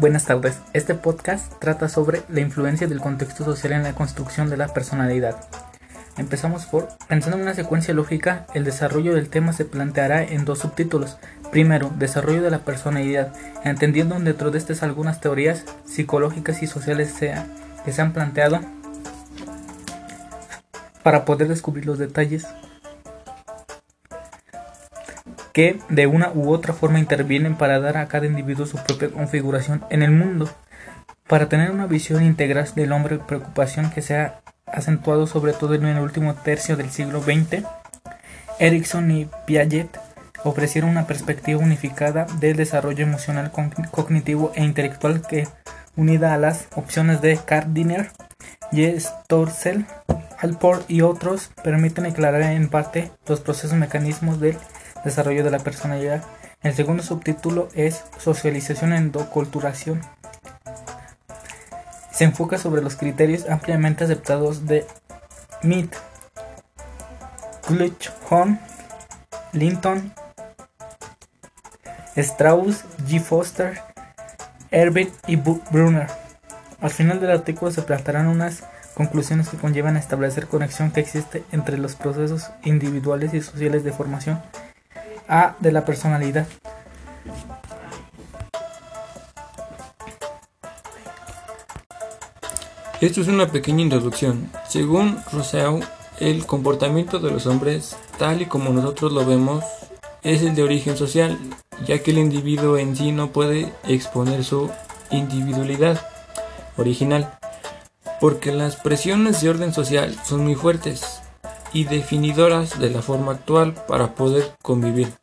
Buenas tardes. Este podcast trata sobre la influencia del contexto social en la construcción de la personalidad. Empezamos por, pensando en una secuencia lógica, el desarrollo del tema se planteará en dos subtítulos. Primero, desarrollo de la personalidad, entendiendo dentro de estas algunas teorías psicológicas y sociales que se han planteado para poder descubrir los detalles que de una u otra forma intervienen para dar a cada individuo su propia configuración en el mundo. Para tener una visión integral del hombre, preocupación que se ha acentuado sobre todo en el último tercio del siglo XX, Erickson y Piaget ofrecieron una perspectiva unificada del desarrollo emocional, cognitivo e intelectual que, unida a las opciones de Gardiner, J. Storsel, Alport y otros, permiten aclarar en parte los procesos mecanismos del desarrollo de la personalidad. El segundo subtítulo es Socialización endoculturación. Se enfoca sobre los criterios ampliamente aceptados de Mead, Clutch, Linton, Strauss, G. Foster, Herbert y Brunner. Al final del artículo se plantearán unas conclusiones que conllevan a establecer conexión que existe entre los procesos individuales y sociales de formación a de la personalidad. Esto es una pequeña introducción. Según Rousseau, el comportamiento de los hombres, tal y como nosotros lo vemos, es el de origen social, ya que el individuo en sí no puede exponer su individualidad original, porque las presiones de orden social son muy fuertes y definidoras de la forma actual para poder convivir.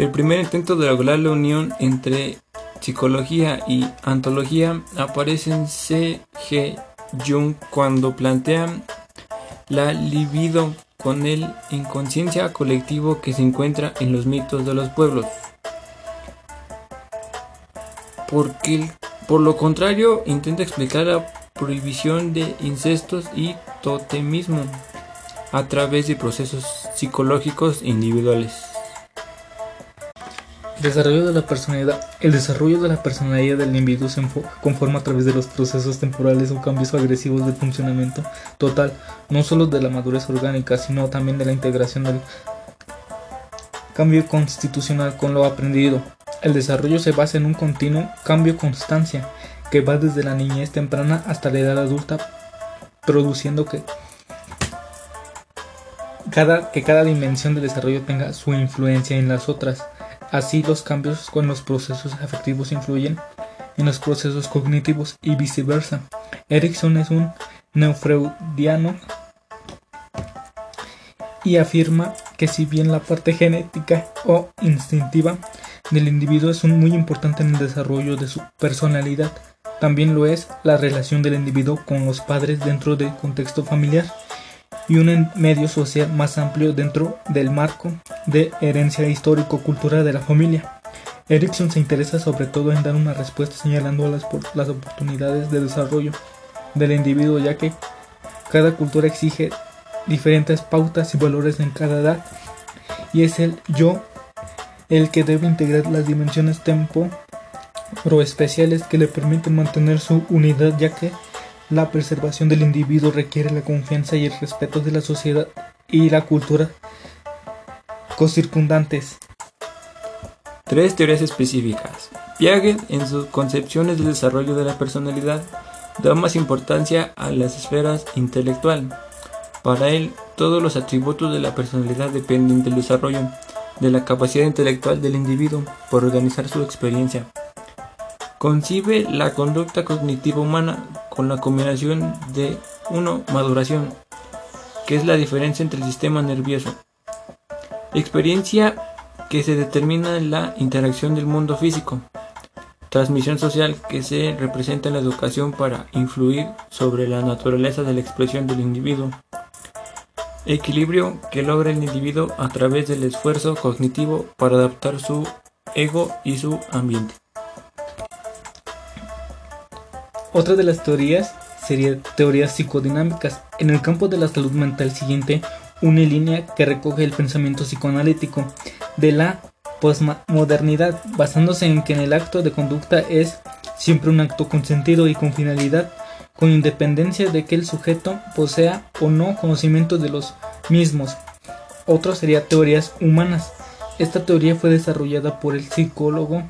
El primer intento de lograr la unión entre psicología y antología aparece en C. G. Jung cuando plantea la libido con el inconsciencia colectivo que se encuentra en los mitos de los pueblos. Porque por lo contrario intenta explicar la prohibición de incestos y totemismo a través de procesos psicológicos individuales. Desarrollo de la personalidad. El desarrollo de la personalidad del individuo se conforma a través de los procesos temporales o cambios agresivos de funcionamiento total, no solo de la madurez orgánica, sino también de la integración del cambio constitucional con lo aprendido. El desarrollo se basa en un continuo cambio constancia que va desde la niñez temprana hasta la edad adulta, produciendo que cada, que cada dimensión del desarrollo tenga su influencia en las otras. Así los cambios con los procesos afectivos influyen en los procesos cognitivos y viceversa. Erickson es un neofreudiano y afirma que si bien la parte genética o instintiva del individuo es muy importante en el desarrollo de su personalidad, también lo es la relación del individuo con los padres dentro del contexto familiar y un medio social más amplio dentro del marco de herencia histórico-cultural de la familia. Erickson se interesa sobre todo en dar una respuesta señalando las, oportunidades de desarrollo del individuo ya que cada cultura exige diferentes pautas y valores en cada edad y es el yo el que debe integrar las dimensiones tempo especiales que le permiten mantener su unidad ya que la preservación del individuo requiere la confianza y el respeto de la sociedad y la cultura circundantes. Tres teorías específicas. Piaget, en sus concepciones del desarrollo de la personalidad, da más importancia a las esferas intelectual. Para él, todos los atributos de la personalidad dependen del desarrollo de la capacidad intelectual del individuo por organizar su experiencia. Concibe la conducta cognitiva humana con la combinación de 1. Maduración, que es la diferencia entre el sistema nervioso. Experiencia que se determina en la interacción del mundo físico. Transmisión social que se representa en la educación para influir sobre la naturaleza de la expresión del individuo. Equilibrio que logra el individuo a través del esfuerzo cognitivo para adaptar su ego y su ambiente. Otra de las teorías sería teorías psicodinámicas. En el campo de la salud mental siguiente, una línea que recoge el pensamiento psicoanalítico de la postmodernidad, basándose en que el acto de conducta es siempre un acto con sentido y con finalidad, con independencia de que el sujeto posea o no conocimiento de los mismos. Otro sería teorías humanas. Esta teoría fue desarrollada por el psicólogo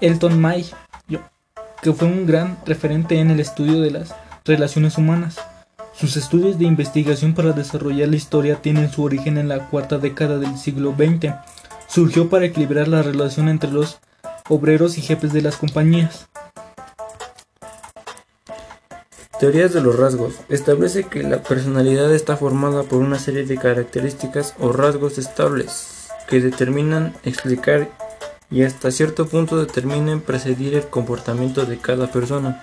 Elton May, que fue un gran referente en el estudio de las relaciones humanas. Sus estudios de investigación para desarrollar la historia tienen su origen en la cuarta década del siglo XX. Surgió para equilibrar la relación entre los obreros y jefes de las compañías. Teorías de los rasgos. Establece que la personalidad está formada por una serie de características o rasgos estables que determinan, explicar y hasta cierto punto determinen precedir el comportamiento de cada persona.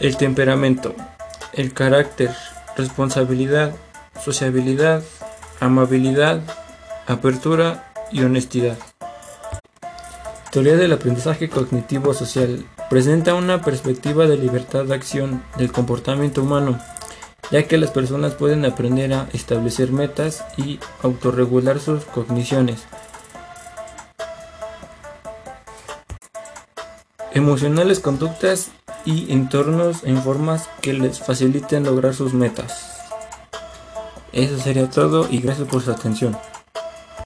El temperamento, el carácter, responsabilidad, sociabilidad, amabilidad, apertura y honestidad. Teoría del aprendizaje cognitivo social presenta una perspectiva de libertad de acción del comportamiento humano, ya que las personas pueden aprender a establecer metas y autorregular sus cogniciones. Emocionales conductas y entornos en formas que les faciliten lograr sus metas. Eso sería todo y gracias por su atención.